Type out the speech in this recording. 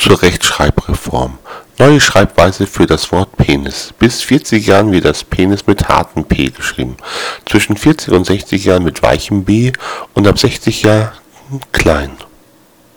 zur Rechtschreibreform. Neue Schreibweise für das Wort Penis. Bis 40 Jahren wird das Penis mit hartem P geschrieben. Zwischen 40 und 60 Jahren mit weichem B und ab 60 Jahren klein.